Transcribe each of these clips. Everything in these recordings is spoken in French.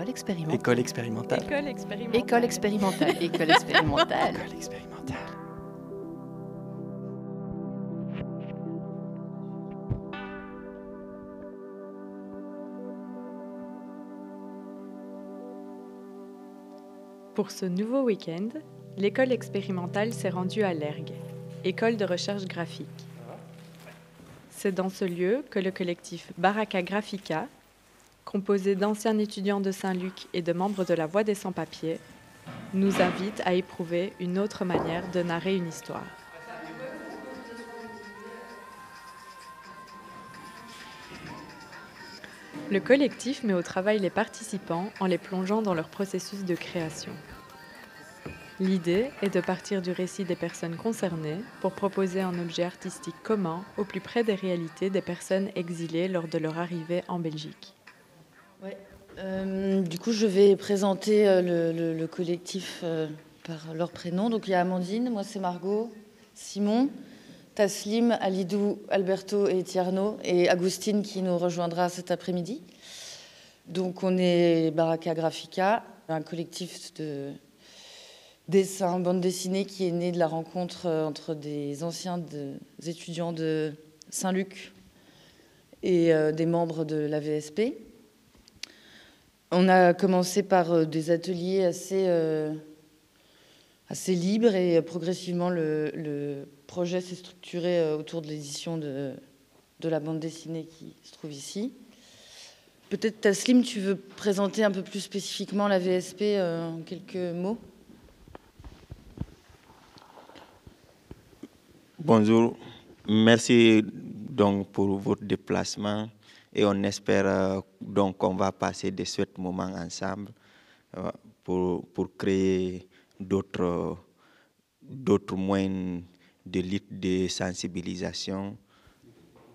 École expérimentale. École expérimentale. École expérimentale. École expérimentale. École expérimentale. École expérimentale. Pour ce nouveau week-end, l'école expérimentale s'est rendue à l'ERG, école de recherche graphique. C'est dans ce lieu que le collectif Baraka Graphica, composé d'anciens étudiants de Saint-Luc et de membres de la Voix des Sans-Papiers, nous invite à éprouver une autre manière de narrer une histoire. Le collectif met au travail les participants en les plongeant dans leur processus de création. L'idée est de partir du récit des personnes concernées pour proposer un objet artistique commun au plus près des réalités des personnes exilées lors de leur arrivée en Belgique. Ouais. Euh, du coup, je vais présenter euh, le, le- le collectif euh, par leur prénom. Donc, il y a Amandine, moi c'est Margot, Simon, Taslim, Alidou, Alberto et Tierno, et Agustine qui nous rejoindra cet après-midi. Donc, on est Baraka Graphica, un collectif de dessin, bande dessinée qui est né de la rencontre entre des anciens étudiants de Saint-Luc et des membres de la VSP. On a commencé par euh, des ateliers assez, euh, libres et euh, progressivement le, projet s'est structuré autour de l'édition de, la bande dessinée qui se trouve ici. Peut-être Taslim, tu veux présenter un peu plus spécifiquement la VSP en quelques mots? Bonjour, merci donc pour votre déplacement et on espère euh, donc qu'on va passer de chouettes moments ensemble euh, pour, pour créer d'autres d'autres moyens de lutte, de sensibilisation.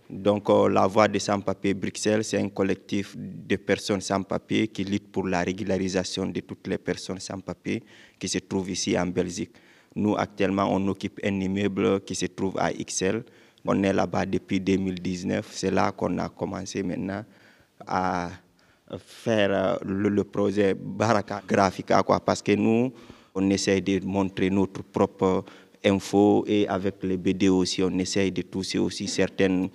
Donc euh, la Voix des sans-papiers Bruxelles, c'est un collectif de personnes sans-papiers qui lutte pour la régularisation de toutes les personnes sans-papiers qui se trouvent ici en Belgique. Nous, actuellement, on occupe un immeuble qui se trouve à XL. On est là-bas depuis 2019. C'est là qu'on a commencé maintenant à faire euh, le, projet Baraka Graphica, quoi, parce que nous, on essaye de montrer notre propre info et avec les BD aussi, on essaye de toucher aussi certaines.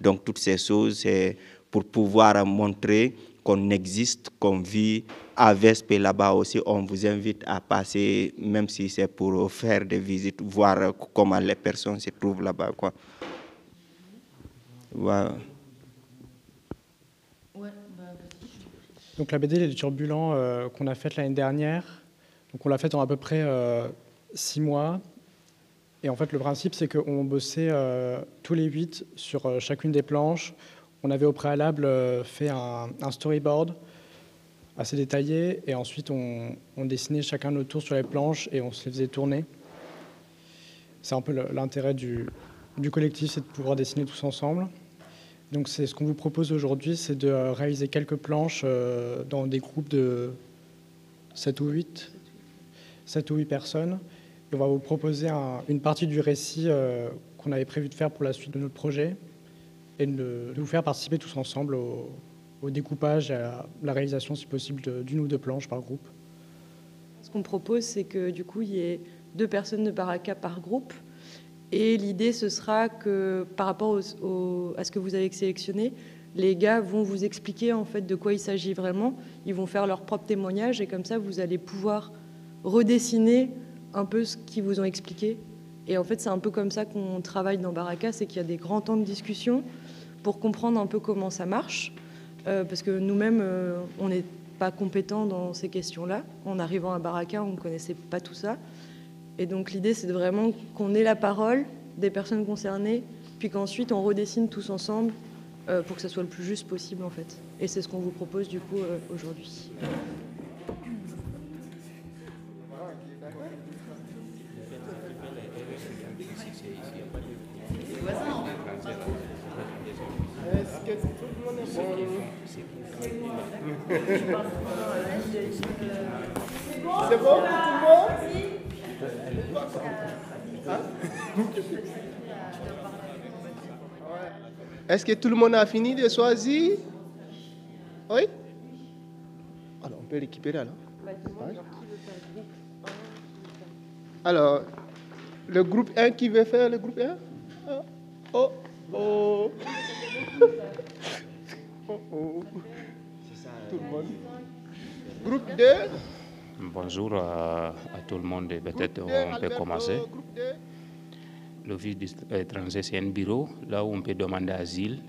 Donc, toutes ces choses, c'est pour pouvoir montrer qu'on existe, qu'on vit à Vespe là-bas aussi. On vous invite à passer, même si c'est pour faire des visites, voir comment les personnes se trouvent là-bas. Quoi. Donc la BD Les Turbulents euh, qu'on a faite l'année dernière, donc on l'a faite en à peu près euh, six mois. Et en fait, le principe, c'est qu'on bossait euh, tous les huit sur chacune des planches. On avait au préalable fait un, storyboard assez détaillé, et ensuite on, dessinait chacun notre tour sur les planches et on se les faisait tourner. C'est un peu l'intérêt du collectif, c'est de pouvoir dessiner tous ensemble. Donc c'est ce qu'on vous propose aujourd'hui, c'est de euh, réaliser quelques planches euh, dans des groupes de 7 ou 8, 7 ou 8 personnes. On va vous proposer un- une partie du récit euh, qu'on avait prévu de faire pour la suite de notre projet et de, vous faire participer tous ensemble au, au découpage et à la, la réalisation, si possible, d'une ou deux planches par groupe. Ce qu'on propose, c'est que du coup, il y ait deux personnes de Baraka par groupe. Et l'idée, ce sera que par rapport à ce que vous avez sélectionné, les gars vont vous expliquer en fait de quoi il s'agit vraiment. Ils vont faire leur propre témoignage et comme ça, vous allez pouvoir redessiner un peu ce qu'ils vous ont expliqué. Et en fait, c'est un peu comme ça qu'on travaille dans Baraka, c'est qu'il y a des grands temps de discussion pour comprendre un peu comment ça marche. Euh, parce que nous-mêmes, euh, on n'est pas compétents dans ces questions-là. En arrivant à Baraka, on ne connaissait pas tout ça. Et donc l'idée, c'est vraiment qu'on ait la parole des personnes concernées, puis qu'ensuite on redessine tous ensemble euh, pour que ça soit le plus juste possible en fait. Et c'est ce qu'on vous propose du coup euh, aujourd'hui. C'est bon pour tout le monde? Est-ce que tout le monde a fini de choisir? Oui? Alors, on peut récupérer alors. Alors, le groupe 1 qui veut faire le groupe 1 Ah, Oh, oh. oh, oh. Tout le monde. Groupe 2 Bonjour à, à tout le monde et peut-être Groupe 2, on peut commencer. Groupe 2. L'Office étranger, c'est un bureau là où on peut demander asile.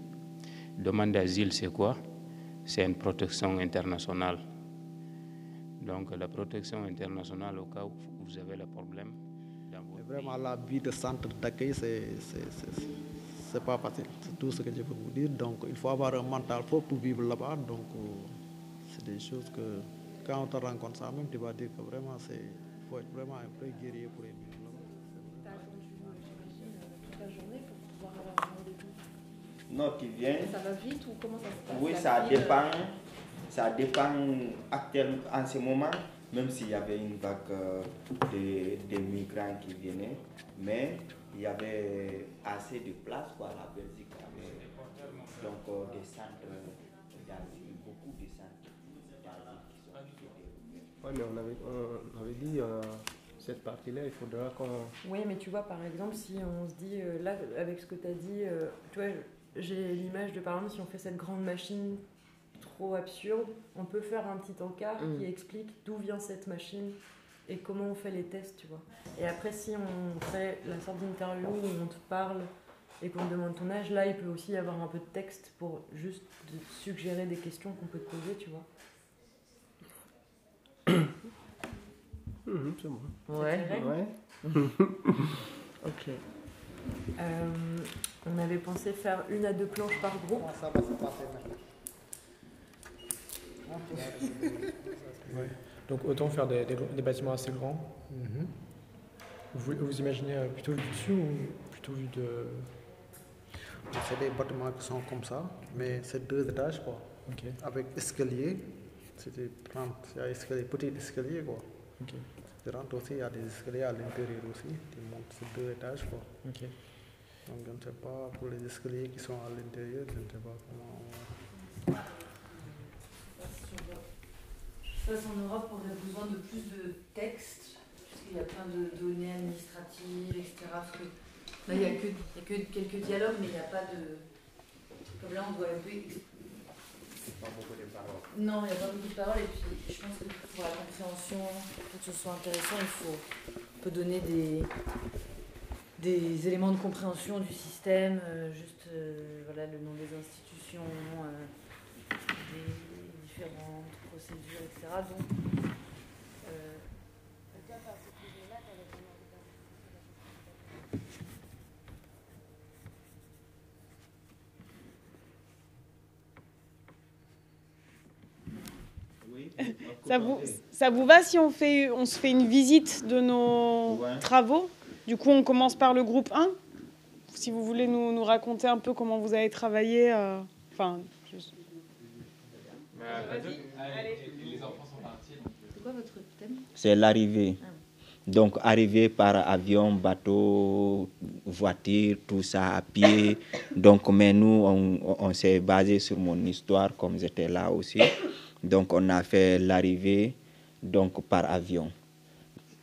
Demande d'asile, c'est quoi? C'est une protection internationale. Donc la protection internationale au cas où vous avez le problème. dans votre Vraiment, la vie de centre d'accueil, c'est c'est- c'est- c'est pas facile. C'est tout ce que je peux vous dire. Donc, il faut avoir un mental fort pour vivre là-bas. Donc, euh, c'est des choses que, quand on te rencontre ça même, tu vas dire que vraiment, c'est faut être vraiment un peu guerrier pour vivre là-bas. Non, qui vient. Ça va vite ou comment ça se passe? Oui, La ça file, dépend. Ça dépend actuellement, en ce moment, même s'il y avait une vague euh, de, de migrants qui venaient, mais il y avait assez de place, quoi. La Belgique avait donc euh, des centres d'asile, Oui, mais on avait, on avait dit euh, cette partie-là, il faudra qu'on. Oui, mais tu vois, par exemple, si on se dit, euh, là, avec ce que tu as dit, euh, tu vois, j'ai l'image de, par exemple, si on fait cette grande machine trop absurde, on peut faire un petit encart Mm. qui explique d'où vient cette machine et comment on fait les tests, tu vois. Et après, si on fait la sorte d'interview où on te parle et qu'on te demande ton âge, là, il peut aussi y avoir un peu de texte pour juste te suggérer des questions qu'on peut te poser, tu vois. Mhm, c'est bon. Ouais. Ouais. Ok. Euh, on avait pensé faire une à deux planches par groupe. Ça va. Donc autant faire des, des- des bâtiments assez grands. Vous, vous imaginez euh, plutôt vu dessus ou plutôt vu de... C'est des bâtiments qui sont comme ça, mais c'est deux étages, quoi. Ok, Avec escalier, c'était 30, il y a escalier, petit escalier, quoi. ok, Tu rentres aussi, il y a des escaliers à l'intérieur aussi. Tu montes sur deux étages, quoi. ok. Donc je ne sais pas pour les escaliers qui sont à l'intérieur, je ne sais pas comment. Je pense en Europe, on aurait besoin de plus de texte, puisqu'il y a plein de données administratives, etc. Parce que là, il n'y a, a que quelques dialogues, mais il n'y a pas de. Comme là, on doit un peu. Non, il n'y a pas beaucoup de paroles, et puis je pense que pour la compréhension, pour que ce soit intéressant, il faut peut donner des, des éléments de compréhension du système, euh, juste euh, voilà, le nom des institutions, euh, des différentes procédures, etc. Donc, euh, Oui. Ça vous, ça vous va si on, fait, on se fait une visite de nos Ouais. travaux? Du coup, on commence par le groupe 1. Si vous voulez nous, nous raconter un peu comment vous avez travaillé. euh, Enfin, juste- c'est l'arrivée. Donc, arriver par avion, bateau, voiture, tout ça à pied. Donc, mais nous, on, on s'est basé sur mon histoire, comme j'étais là aussi. Donc, on a fait l'arrivée donc par avion.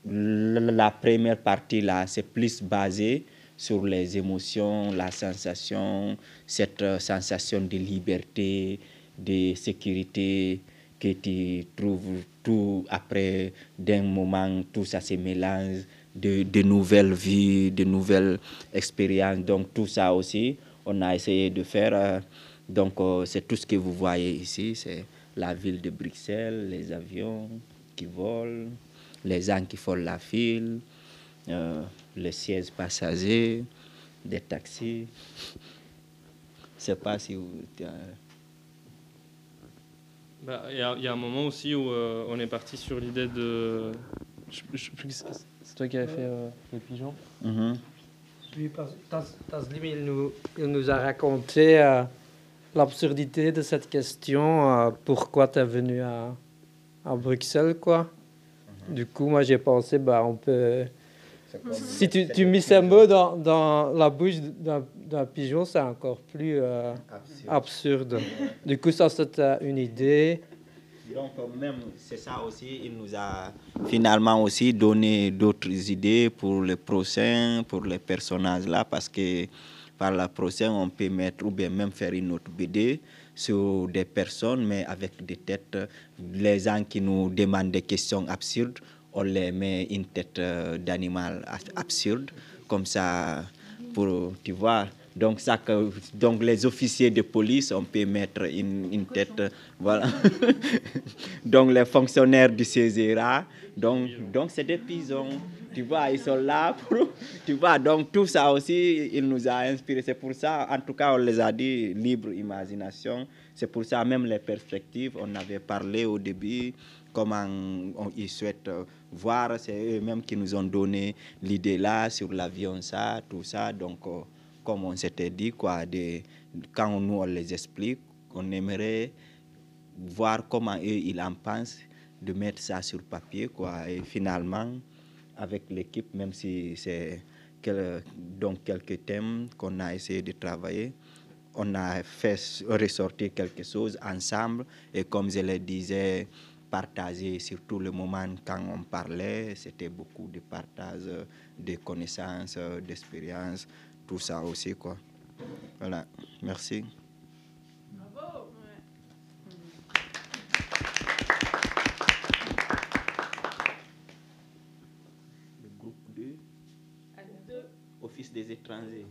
La première partie là, c'est plus basé sur les émotions, la sensation, cette euh, sensation de liberté, de sécurité que tu trouves tout après d'un moment, tout ça se mélange, de, de nouvelles vies, de nouvelles expériences. Donc tout ça aussi, on a essayé de faire. euh, donc euh, c'est tout ce que vous voyez ici, c'est la ville de Bruxelles, les avions qui volent, les gens qui font la file, euh, les sièges passagers, des taxis. Je sais pas si vous... euh, Bah, Il y, a- il y a un moment aussi où euh, on est parti sur l'idée de. je- je sais plus qui c'est c'est toi qui avais fait euh, le pigeon mhm. Oui, parce Tas- Taslim, il nous, il nous a raconté euh, l'absurdité de cette question, euh, pourquoi tu es venu à, à Bruxelles, quoi. Du coup, moi, j'ai pensé, bah, on peut... Si tu, tu mets ces mots dans, dans la bouche d'un pigeon, c'est encore plus euh, absurde. Du coup, ça, c'était une idée. Donc même, c'est ça aussi, il nous a finalement aussi donné d'autres idées pour le prochain, pour les personnages là, parce que par la prochaine, on peut mettre ou bien même faire une autre BD sur des personnes, mais avec des têtes. Les gens qui nous demandent des questions absurdes, on les met une tête euh, d'animal absurde, comme ça, pour, tu vois, donc, ça, donc les officiers de police, on peut mettre une, tête, voilà. donc les fonctionnaires du CESERA, donc donc c'est des pigeons, tu vois, ils sont là pour, tu vois, donc tout ça aussi, il nous a inspiré. C'est pour ça, en tout cas, on les a dit libre imagination. C'est pour ça même les perspectives, on avait parlé au début comment ils souhaitent voir, c'est eux-mêmes qui nous ont donné l'idée là sur l'avion, ça, tout ça, donc. Euh, comme on s'était dit, quoi, de, quand nous on les explique, on aimerait voir comment eux ils en pensent, de mettre ça sur papier, quoi. Et finalement, avec l'équipe, même si c'est donc quelques thèmes qu'on a essayé de travailler, on a fait ressortir quelque chose ensemble. Et comme je le disais, partager surtout le moment quand on parlait, c'était beaucoup de partage de connaissances, d'expériences tout ça aussi, quoi. Voilà, merci. Des étrangers.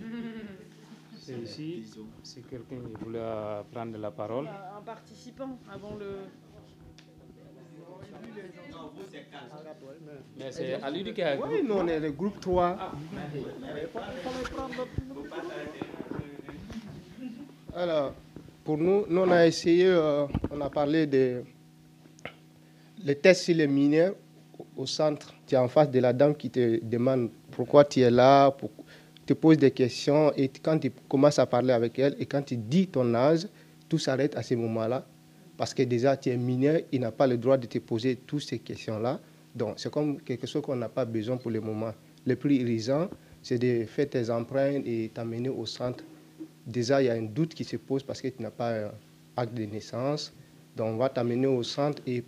C'est ici, si quelqu'un voulait prendre la parole. Un participant avant le... Mais c'est à lui qui a Oui, nous, on est le groupe 3. Ah. Alors, pour nous, nous, on a essayé, euh, on a parlé de les tests sur les mineurs au centre. Tu es en face de la dame qui te demande pourquoi tu es là, pour, te pose des questions et quand tu commences à parler avec elle et quand tu dis ton âge, tout s'arrête à ce moment-là parce que déjà tu es mineur, il n'a pas le droit de te poser toutes ces questions-là. Donc c'est comme quelque chose qu'on n'a pas besoin pour le moment. Le plus urgent, c'est de faire tes empreintes et t'amener au centre. Déjà, il y a un doute qui se pose parce que tu n'as pas un acte de naissance. Donc on va t'amener au centre et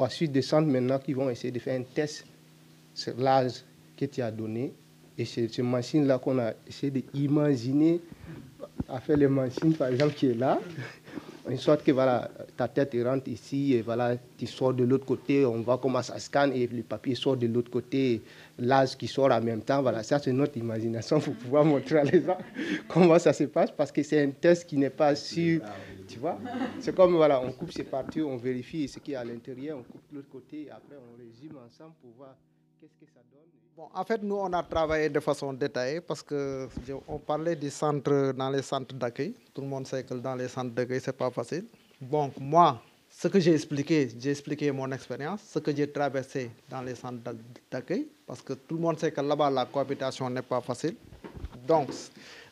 ensuite des centres maintenant qui vont essayer de faire un test sur l'âge que tu as donné. Et c'est cette machine-là qu'on a essayé d'imaginer à faire les machines, par exemple, qui est là une sorte que voilà, ta tête rentre ici et voilà, tu sors de l'autre côté, on voit comment ça scanne et le papier sort de l'autre côté, l'âge qui sort en même temps. Voilà, ça c'est notre imagination pour pouvoir montrer à les gens comment ça se passe parce que c'est un test qui n'est pas sûr. Tu vois C'est comme voilà, on coupe ces parties, on vérifie ce qui est à l'intérieur, on coupe l'autre côté et après on résume ensemble pour voir qu'est-ce que ça donne. Bon, en fait, nous, on a travaillé de façon détaillée parce que on parlait des centres dans les centres d'accueil. Tout le monde sait que dans les centres d'accueil, ce n'est pas facile. Donc, moi, ce que j'ai expliqué, j'ai expliqué mon expérience, ce que j'ai traversé dans les centres d'accueil, parce que tout le monde sait que là-bas, la cohabitation n'est pas facile. Donc,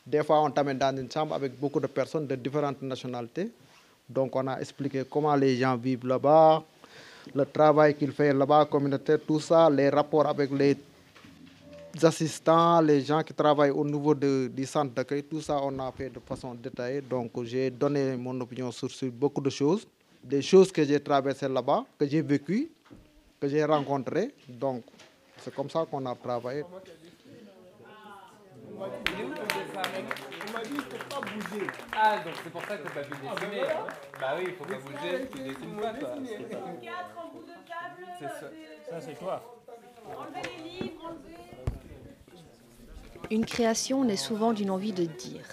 des fois, on t'amène dans une chambre avec beaucoup de personnes de différentes nationalités. Donc, on a expliqué comment les gens vivent là-bas, le travail qu'ils font là-bas, communautaire, tout ça, les rapports avec les assistants, les gens qui travaillent au niveau de, du centre d'accueil, tout ça, on a fait de façon détaillée. Donc, j'ai donné mon opinion sur, beaucoup de choses, des choses que j'ai traversées là-bas, que j'ai vécues, que j'ai rencontrées. Donc, c'est comme ça qu'on a travaillé. Il m'a dit qu'il ne faut pas bouger. Ah, donc c'est pour ça que tu as pu dessiner. Ah, bah, bah oui, il ne faut pas bouger, tu dessines pas. Quoi. De table. Ça, c'est toi. Enlevez les livres, enlevez. Une création naît souvent d'une envie de dire.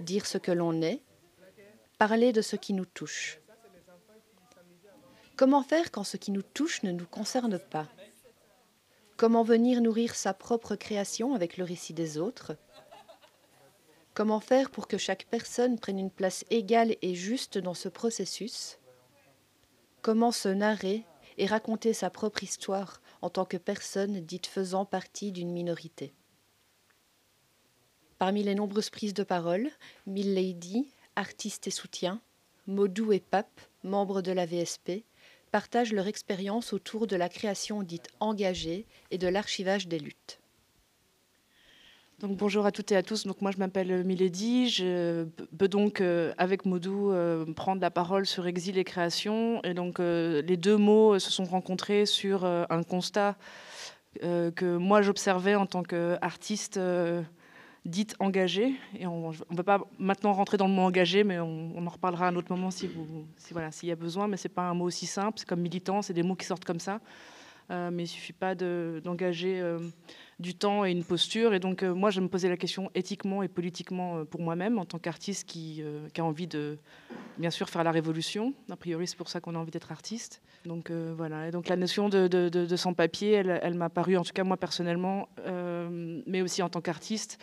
Dire ce que l'on est, parler de ce qui nous touche. Comment faire quand ce qui nous touche ne nous concerne pas? Comment venir nourrir sa propre création avec le récit des autres? Comment faire pour que chaque personne prenne une place égale et juste dans ce processus? Comment se narrer et raconter sa propre histoire en tant que personne dite faisant partie d'une minorité? Parmi les nombreuses prises de parole, Mill Lady, artiste et soutien, Modou et Pape, membres de la VSP, partagent leur expérience autour de la création dite engagée et de l'archivage des luttes. Donc, bonjour à toutes et à tous. Moi, je m'appelle Milady. Je peux donc, euh, avec Modou, euh, prendre la parole sur exil et création. Et donc, euh, les deux mots se sont rencontrés sur un constat que moi, j'observais en tant qu'artiste dite engagée. Et on ne va pas maintenant rentrer dans le mot engagé, mais on, en reparlera à un autre moment si vous, si, voilà, s'il y a besoin. Mais ce n'est pas un mot aussi simple. C'est comme militant, c'est des mots qui sortent comme ça. mais il ne suffit pas d'engager du temps et une posture. Et donc, euh, moi, je me posais la question éthiquement et politiquement euh, pour moi-même, en tant qu'artiste qui, euh, a envie de, bien sûr, faire la révolution. A priori, c'est pour ça qu'on a envie d'être artiste. Donc, voilà. Et donc, la notion de, sans-papier, elle, elle m'a paru, en tout cas, moi, personnellement, mais aussi en tant qu'artiste,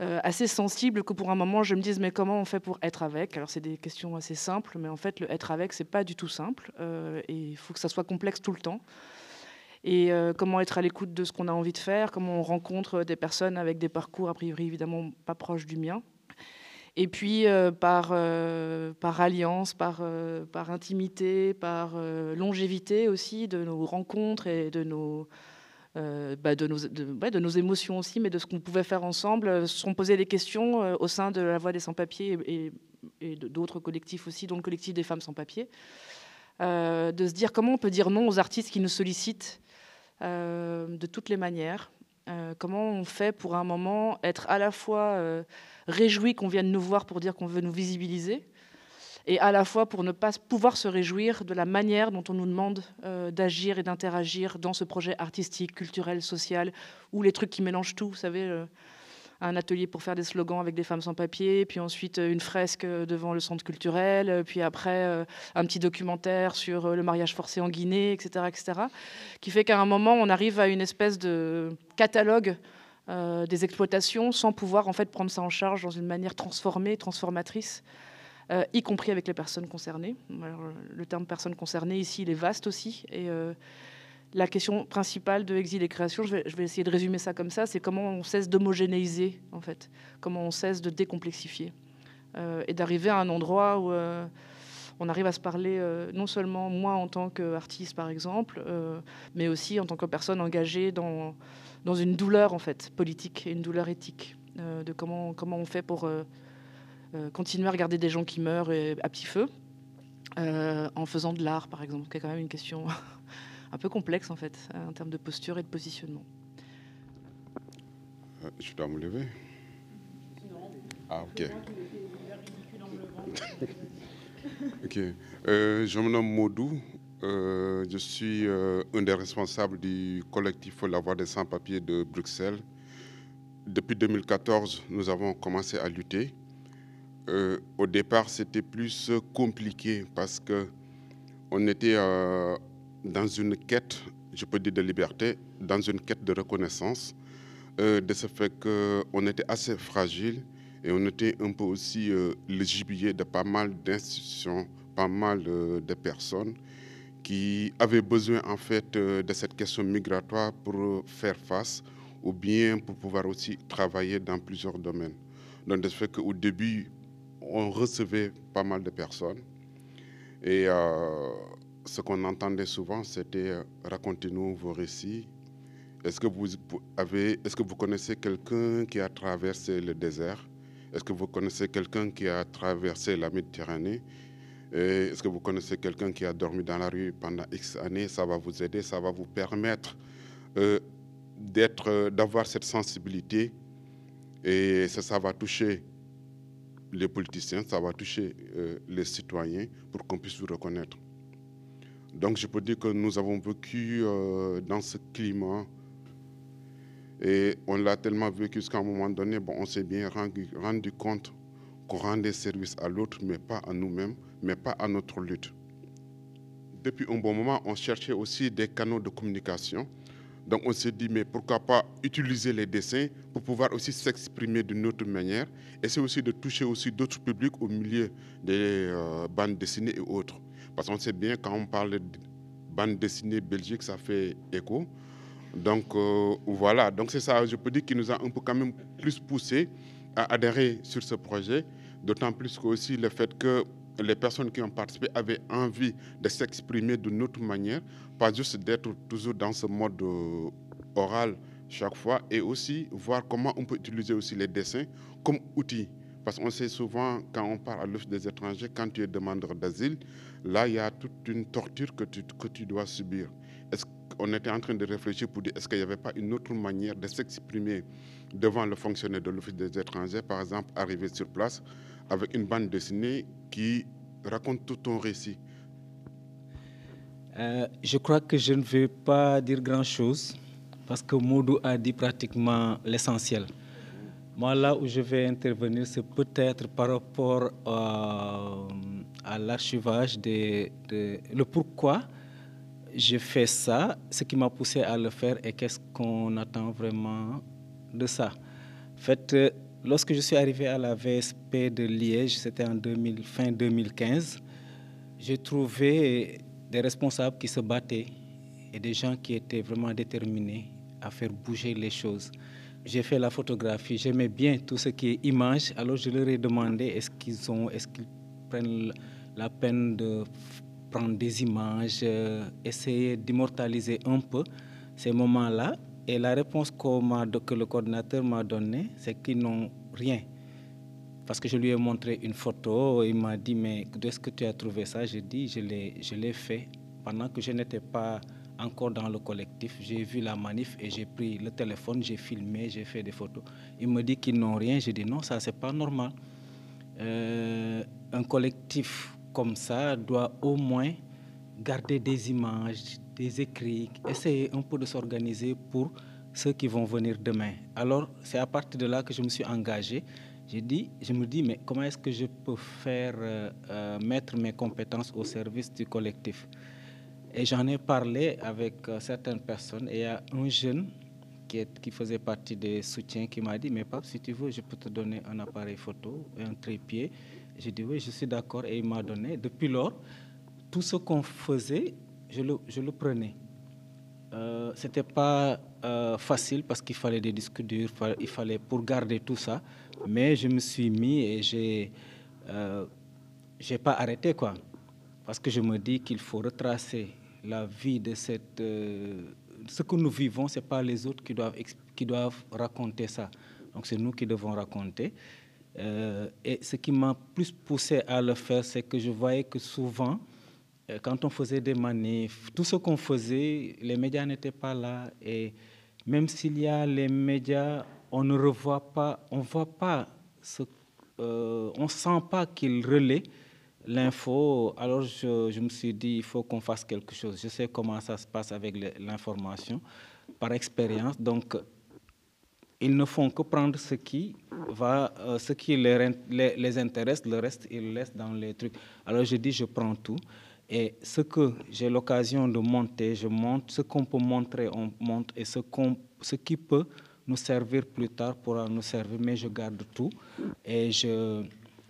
assez sensible que pour un moment, je me dise, mais comment on fait pour être avec? Alors, c'est des questions assez simples, mais en fait, le être avec, c'est pas du tout simple. et il faut que ça soit complexe tout le temps et euh, comment être à l'écoute de ce qu'on a envie de faire, comment on rencontre des personnes avec des parcours a priori évidemment pas proches du mien. Et puis euh, par, euh, par alliance, par, par intimité, par longévité aussi de nos rencontres et de nos, bah, de, nos, émotions aussi, mais de ce qu'on pouvait faire ensemble, se sont posées des questions au sein de la Voix des Sans-Papiers et, et d'autres collectifs aussi, dont le collectif des femmes sans-papiers, de se dire comment on peut dire non aux artistes qui nous sollicitent euh, de toutes les manières. Euh, comment on fait pour un moment être à la fois euh, réjoui qu'on vienne nous voir pour dire qu'on veut nous visibiliser, et à la fois pour ne pas pouvoir se réjouir de la manière dont on nous demande d'agir et d'interagir dans ce projet artistique, culturel, social, ou les trucs qui mélangent tout, vous savez, un atelier pour faire des slogans avec des femmes sans papier, puis ensuite euh, une fresque euh, devant le centre culturel, euh, puis après un petit documentaire sur le mariage forcé en Guinée, etc., etc., qui fait qu'à un moment on arrive à une espèce de catalogue des exploitations sans pouvoir en fait prendre ça en charge dans une manière transformée, transformatrice. Y compris avec les personnes concernées. le terme personne concernée ici, il est vaste aussi. Et la question principale de Exil et Création, je vais, essayer de résumer ça comme ça, c'est comment on cesse d'homogénéiser, en fait, comment on cesse de décomplexifier, euh, et d'arriver à un endroit où euh, on arrive à se parler, euh, non seulement moi en tant qu'artiste, par exemple, mais aussi en tant que personne engagée dans, dans une douleur, en fait, politique, et une douleur éthique, de comment, comment on fait pour continuer à regarder des gens qui meurent à petit feu, en faisant de l'art, par exemple, qui est quand même une question un peu complexe en fait, en termes de posture et de positionnement. Euh, je dois me lever Ah ok. ok. Euh, je me nomme Modou. Euh, je suis un des responsables du collectif La Voix des Sans-Papiers de Bruxelles. Depuis 2014, nous avons commencé à lutter. Au départ, c'était plus compliqué parce que on était dans une quête, je peux dire de liberté, dans une quête de reconnaissance, euh, de ce fait qu'on était assez fragile et on était un peu aussi euh, le gibier de pas mal d'institutions, pas mal euh, de personnes qui avaient besoin en fait de cette question migratoire pour faire face ou bien pour pouvoir aussi travailler dans plusieurs domaines. Donc de ce fait qu'au début, on recevait pas mal de personnes. Et ce qu'on entendait souvent, c'était euh, racontez-nous vos récits. Est-ce que vous avez, est-ce que vous connaissez quelqu'un qui a traversé le désert? Est-ce que vous connaissez quelqu'un qui a traversé la Méditerranée? Est-ce que vous connaissez quelqu'un qui a dormi dans la rue pendant X années? Ça va vous aider, ça va vous permettre euh, d'être, euh, d'avoir cette sensibilité. Et ça, ça va toucher les politiciens, ça va toucher les citoyens pour qu'on puisse vous reconnaître. Donc je peux dire que nous avons vécu euh, dans ce climat et on l'a tellement vécu qu'à un moment donné, bon, on s'est bien rendu, rendu compte qu'on rendait service à l'autre, mais pas à nous-mêmes, mais pas à notre lutte. Depuis un bon moment, on cherchait aussi des canaux de communication. Donc on s'est dit, mais pourquoi pas utiliser les dessins pour pouvoir aussi s'exprimer d'une autre manière. Et c'est aussi de toucher aussi d'autres publics au milieu des euh, bandes dessinées et autres. Parce qu'on sait bien, quand on parle de bande dessinée Belgique, ça fait écho. Donc euh, voilà, donc c'est ça, je peux dire qu'il nous a un peu quand même plus poussé à adhérer sur ce projet, d'autant plus que aussi le fait que les personnes qui ont participé avaient envie de s'exprimer d'une autre manière, pas juste d'être toujours dans ce mode euh, oral chaque fois et aussi voir comment on peut utiliser aussi les dessins comme outil. Parce qu'on sait souvent, quand on parle à l'Office des étrangers, quand tu es demandeur d'asile, là, il y a toute une torture que tu, que tu dois subir. Qu'on était en train de réfléchir pour dire est-ce qu'il n'y avait pas une autre manière de s'exprimer devant le fonctionnaire de l'Office des étrangers, par exemple, arriver sur place avec une bande dessinée qui raconte tout ton récit Euh, je crois que je ne vais pas dire grand-chose parce que Moudou a dit pratiquement l'essentiel. Moi, là où je vais intervenir, c'est peut-être par rapport euh, à l'archivage, de, le pourquoi j'ai fait ça, ce qui m'a poussé à le faire et qu'est-ce qu'on attend vraiment de ça. En fait, euh, lorsque je suis arrivé à la VSP de Liège, c'était en 2000, fin 2015, j'ai trouvé des responsables qui se battaient et des gens qui étaient vraiment déterminés à faire bouger les choses. J'ai fait la photographie, j'aimais bien tout ce qui est image, alors je leur ai demandé est-ce qu'ils ont, est-ce qu'ils prennent la peine de prendre des images, euh, essayer d'immortaliser un peu ces moments-là. Et la réponse que le coordinateur m'a donnée, c'est qu'ils n'ont rien. Parce que je lui ai montré une photo, il m'a dit, mais d'où est-ce que tu as trouvé ça? J'ai dit, je l'ai fait pendant que je n'étais pas encore dans le collectif. J'ai vu la manif et j'ai pris le téléphone, j'ai filmé, j'ai fait des photos. Il me dit qu'ils n'ont rien. J'ai dit, non, ça, c'est pas normal. Euh, un collectif comme ça doit au moins garder des images, des écrits, essayer un peu de s'organiser pour ceux qui vont venir demain. Alors, c'est à partir de là que je me suis engagé. Dit, je me dis, mais comment est-ce que je peux faire euh, euh, mettre mes compétences au service du collectif? Et j'en ai parlé avec euh, certaines personnes il y a un jeune qui, faisait partie des soutiens qui m'a dit, mais Pape, si tu veux, je peux te donner un appareil photo, un trépied. J'ai dit, oui, je suis d'accord et il m'a donné. Depuis lors, tout ce qu'on faisait, je le, prenais. Euh, c'était pas euh, facile parce qu'il fallait des disques durs, il fallait pour garder tout ça. Mais je me suis mis et j'ai, euh, pas arrêté quoi, parce que je me dis qu'il faut retracer la vie de cette, euh, ce que nous vivons. C'est pas les autres qui doivent qui doivent raconter ça. Donc c'est nous qui devons raconter. Euh, et ce qui m'a plus poussé à le faire, c'est que je voyais que souvent, quand on faisait des manifs, tout ce qu'on faisait, les médias n'étaient pas là. Et même s'il y a les médias, on ne revoit pas, on voit pas ce, euh, on sent pas qu'ils relaient l'info. Alors je, me suis dit, il faut qu'on fasse quelque chose. Je sais comment ça se passe avec l'information par expérience. Donc ils ne font que prendre ce qui va, euh, ce qui les, les intéresse, le reste ils le laissent dans les trucs. Alors je dis je prends tout et ce que j'ai l'occasion de monter, je monte. Ce qu'on peut montrer, on monte et ce qui peut nous servir plus tard pourra nous servir, mais je garde tout et je,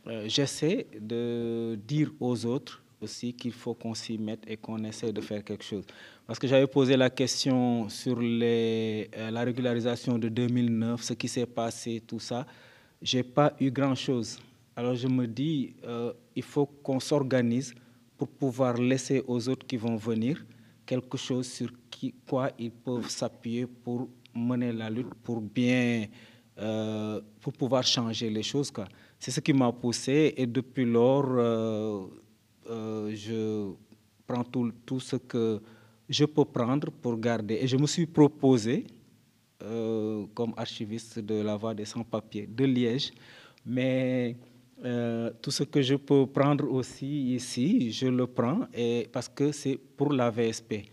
euh, j'essaie de dire aux autres aussi qu'il faut qu'on s'y mette et qu'on essaie de faire quelque chose. Parce que j'avais posé la question sur euh, la régularisation de 2009, ce qui s'est passé, tout ça. Je n'ai pas eu grand-chose. Alors je me dis, euh, il faut qu'on s'organise pour pouvoir laisser aux autres qui vont venir quelque chose sur qui, quoi ils peuvent s'appuyer pour mener la lutte, pour bien, euh, pour pouvoir changer les choses. C'est ce qui m'a poussé et depuis lors, euh, euh, je prends tout, tout ce que je peux prendre pour garder. Et je me suis proposé comme archiviste de la Voix des sans-papiers de Liège, mais euh, tout ce que je peux prendre aussi ici, je le prends et parce que c'est pour la VSP.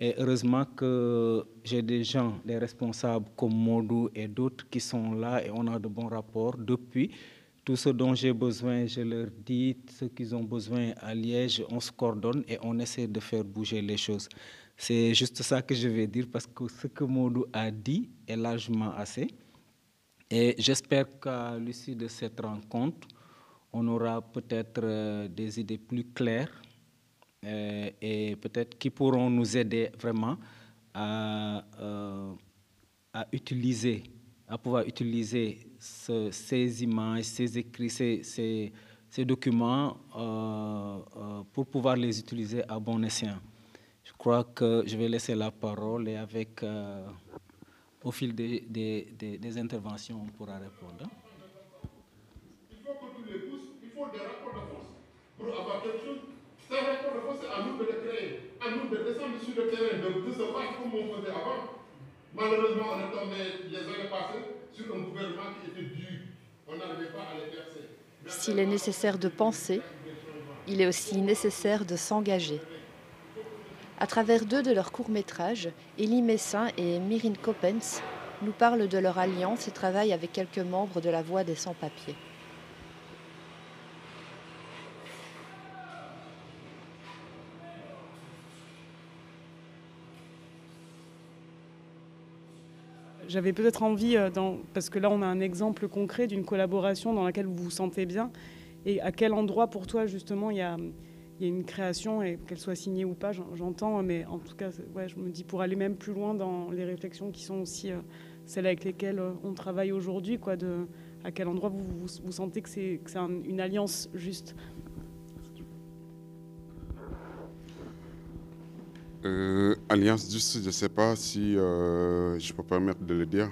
Et heureusement que j'ai des gens, des responsables comme Modou et d'autres qui sont là et on a de bons rapports depuis. Tout ce dont j'ai besoin, je leur dis, ce qu'ils ont besoin à Liège, on se coordonne et on essaie de faire bouger les choses. C'est juste ça que je vais dire parce que ce que Modou a dit est largement assez. Et j'espère qu'à l'issue de cette rencontre, on aura peut-être euh, des idées plus claires euh, et peut-être qui pourront nous aider vraiment à, euh, utiliser, à pouvoir utiliser ce- ces images, ces écrits, ces, documents pour pouvoir les utiliser à bon escient. Je crois que je vais laisser la parole et avec au fil des, des interventions, on pourra répondre. hein. Il faut que tu les pousses, il faut des rapports de force pour avoir quelque chose. Ces rapports de force, c'est à nous de les créer, à nous de descendre sur le terrain, de, de se battre comme on faisait avant. Malheureusement, on est tombé les années passées sur un gouvernement qui était dur. On n'arrivait pas à les percer. S'il est nécessaire de penser, il est aussi nécessaire de s'engager. À travers deux de leurs courts-métrages, Elie Messin et Myrine Coppens nous parlent de leur alliance et travaillent avec quelques membres de la Voix des sans-papiers. J'avais peut-être envie, euh, parce que là on a un exemple concret d'une collaboration dans laquelle vous vous sentez bien, et à quel endroit pour toi justement il y a, y a une création, et qu'elle soit signée ou pas, j'en- j'entends, mais en tout cas, ouais, je me dis pour aller même plus loin dans les réflexions qui sont aussi euh, celles avec lesquelles euh, on travaille aujourd'hui, quoi, de à quel endroit vous, vous, sentez que c'est une alliance juste. Euh, Alliance Juste, je ne sais pas si euh, je peux permettre de le dire.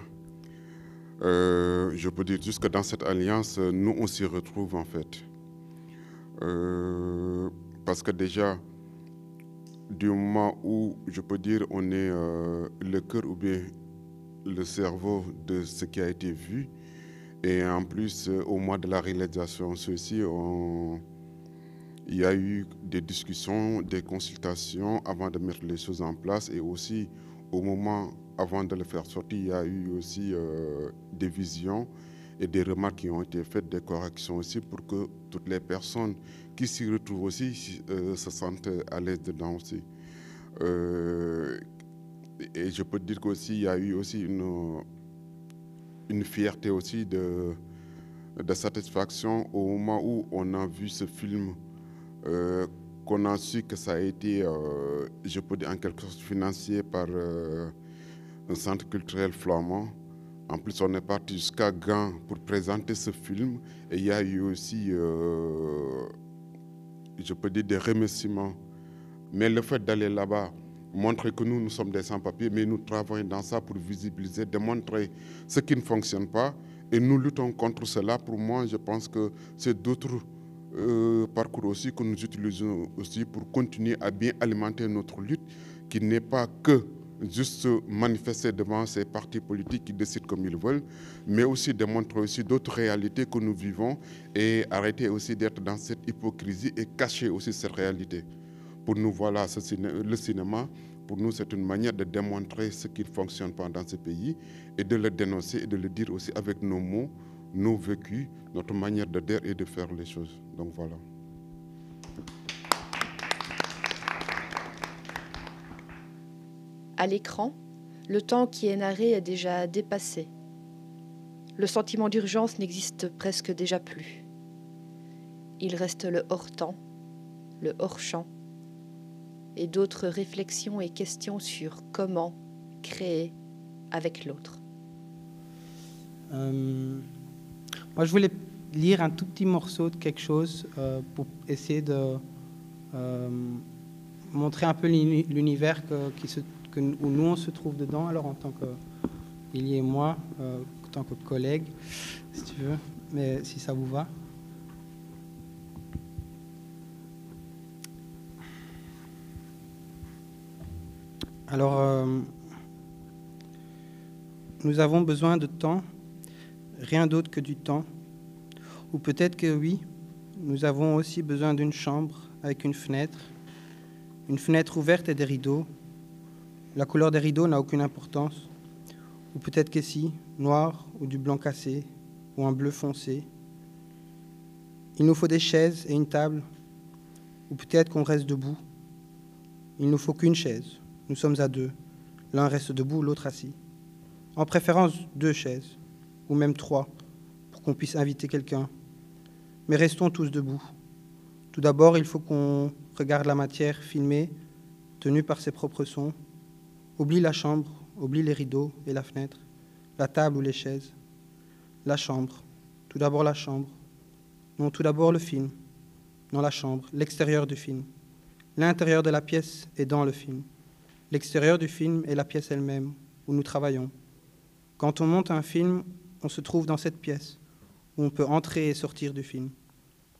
Euh, je peux dire juste que dans cette alliance, nous, on s'y retrouve en fait. Parce que déjà, du moment où, je peux dire, on est le cœur ou bien le cerveau de ce qui a été vu, et en plus, au mois de la réalisation, ceci, on, il y a eu des discussions, des consultations avant de mettre les choses en place et aussi au moment avant de le faire sortir, il y a eu aussi euh, des visions et des remarques qui ont été faites, des corrections aussi pour que toutes les personnes qui s'y retrouvent aussi euh, se sentent à l'aise dedans aussi. Euh, et je peux dire qu'aussi il y a eu aussi une, une fierté aussi de, de satisfaction au moment où on a vu ce film euh, qu'on a su que ça a été, euh, je peux dire en quelque sorte, financé par euh, un centre culturel flamand. En plus, on est parti jusqu'à Gand pour présenter ce film. Et il y a eu aussi, je peux dire, des remerciements. Mais le fait d'aller là-bas, montrer que nous, nous sommes des sans-papiers, mais nous travaillons dans ça pour visibiliser, démontrer ce qui ne fonctionne pas. Et nous luttons contre cela. Pour moi, je pense que c'est d'autres euh, parcours aussi que nous utilisons aussi pour continuer à bien alimenter notre lutte, qui n'est pas que juste manifester devant ces partis politiques qui décident comme ils veulent, mais aussi démontrer aussi d'autres réalités que nous vivons et arrêter aussi d'être dans cette hypocrisie et cacher aussi cette réalité. Pour nous, voilà, le cinéma, pour nous, c'est une manière de démontrer ce qui ne fonctionne pas dans ce pays et de le dénoncer et de le dire aussi avec nos mots, nos vécus, notre manière de dire et de faire les choses. Donc voilà. À l'écran, le temps qui est narré est déjà dépassé. Le sentiment d'urgence n'existe presque déjà plus. Il reste le hors-temps, le hors-champ, et d'autres réflexions et questions sur comment créer avec l'autre. Euh, moi, je voulais lire un tout petit morceau de quelque chose euh, pour essayer de euh, montrer un peu l'uni- l'univers où nous on se trouve dedans. Alors en tant que Lily et moi, euh, en tant que collègues, si tu veux, mais si ça vous va. Alors, nous avons besoin de temps, rien d'autre que du temps. Ou peut-être que oui, nous avons aussi besoin d'une chambre avec une fenêtre, une fenêtre ouverte et des rideaux. La couleur des rideaux n'a aucune importance. Ou peut-être que si, noir ou du blanc cassé, ou un bleu foncé. Il nous faut des chaises et une table, ou peut-être qu'on reste debout. Il nous faut qu'une chaise. Nous sommes à deux. L'un reste debout, l'autre assis. En préférence, deux chaises, ou même trois, pour qu'on puisse inviter quelqu'un. Mais restons tous debout. Tout d'abord, il faut qu'on regarde la matière filmée, tenue par ses propres sons. Oublie la chambre, oublie les rideaux et la fenêtre, la table ou les chaises. La chambre. Tout d'abord la chambre. Non, tout d'abord le film. Non, la chambre, l'extérieur du film. L'intérieur de la pièce est dans le film. L'extérieur du film est la pièce elle-même, où nous travaillons. Quand on monte un film, on se trouve dans cette pièce, où on peut entrer et sortir du film.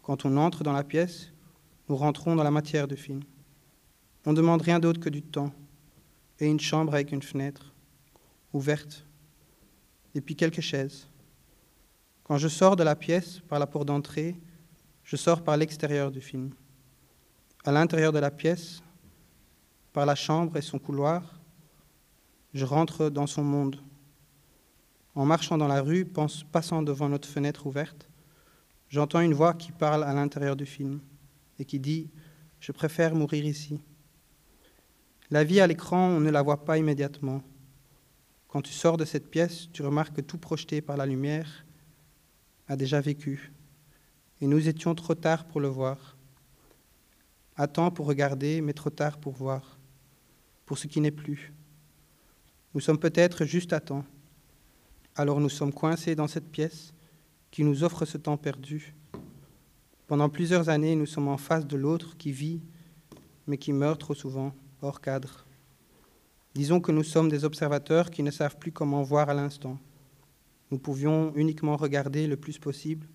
Quand on entre dans la pièce, nous rentrons dans la matière du film. On ne demande rien d'autre que du temps et une chambre avec une fenêtre ouverte et puis quelques chaises. Quand je sors de la pièce par la porte d'entrée, je sors par l'extérieur du film. À l'intérieur de la pièce, par la chambre et son couloir, je rentre dans son monde. En marchant dans la rue, passant devant notre fenêtre ouverte, j'entends une voix qui parle à l'intérieur du film et qui dit ⁇ Je préfère mourir ici ⁇ La vie à l'écran, on ne la voit pas immédiatement. Quand tu sors de cette pièce, tu remarques que tout projeté par la lumière a déjà vécu. Et nous étions trop tard pour le voir. À temps pour regarder, mais trop tard pour voir. Pour ce qui n'est plus. Nous sommes peut-être juste à temps. Alors nous sommes coincés dans cette pièce qui nous offre ce temps perdu. Pendant plusieurs années, nous sommes en face de l'autre qui vit, mais qui meurt trop souvent, hors cadre. Disons que nous sommes des observateurs qui ne savent plus comment voir à l'instant. Nous pouvions uniquement regarder le plus possible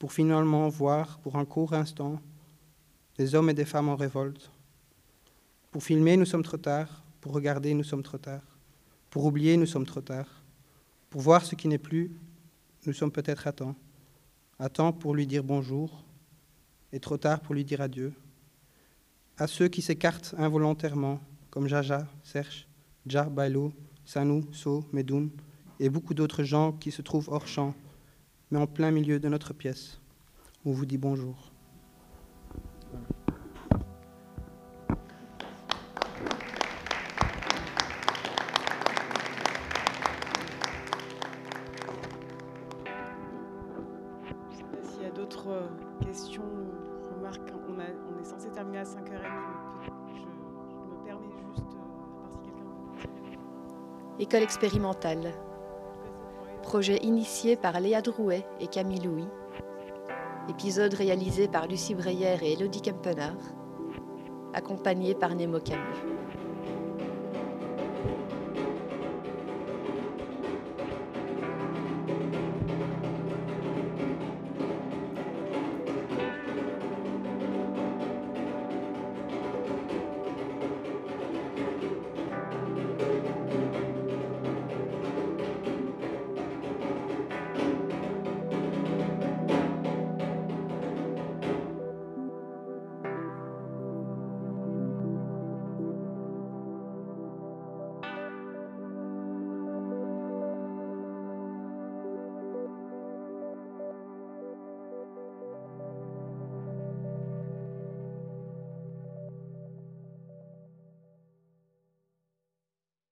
pour finalement voir, pour un court instant, des hommes et des femmes en révolte. Pour filmer, nous sommes trop tard. Pour regarder, nous sommes trop tard. Pour oublier, nous sommes trop tard. Pour voir ce qui n'est plus, nous sommes peut-être à temps. À temps pour lui dire bonjour et trop tard pour lui dire adieu. À ceux qui s'écartent involontairement, comme Jaja, Serge, Dja, Bailo, Sanou, So, Medoun, et beaucoup d'autres gens qui se trouvent hors champ, mais en plein milieu de notre pièce. On vous dit bonjour. École expérimentale. Projet initié par Léa Drouet et Camille Louis. Épisode réalisé par Lucie Breyer et Elodie Kempenard. Accompagné par Nemo Camus.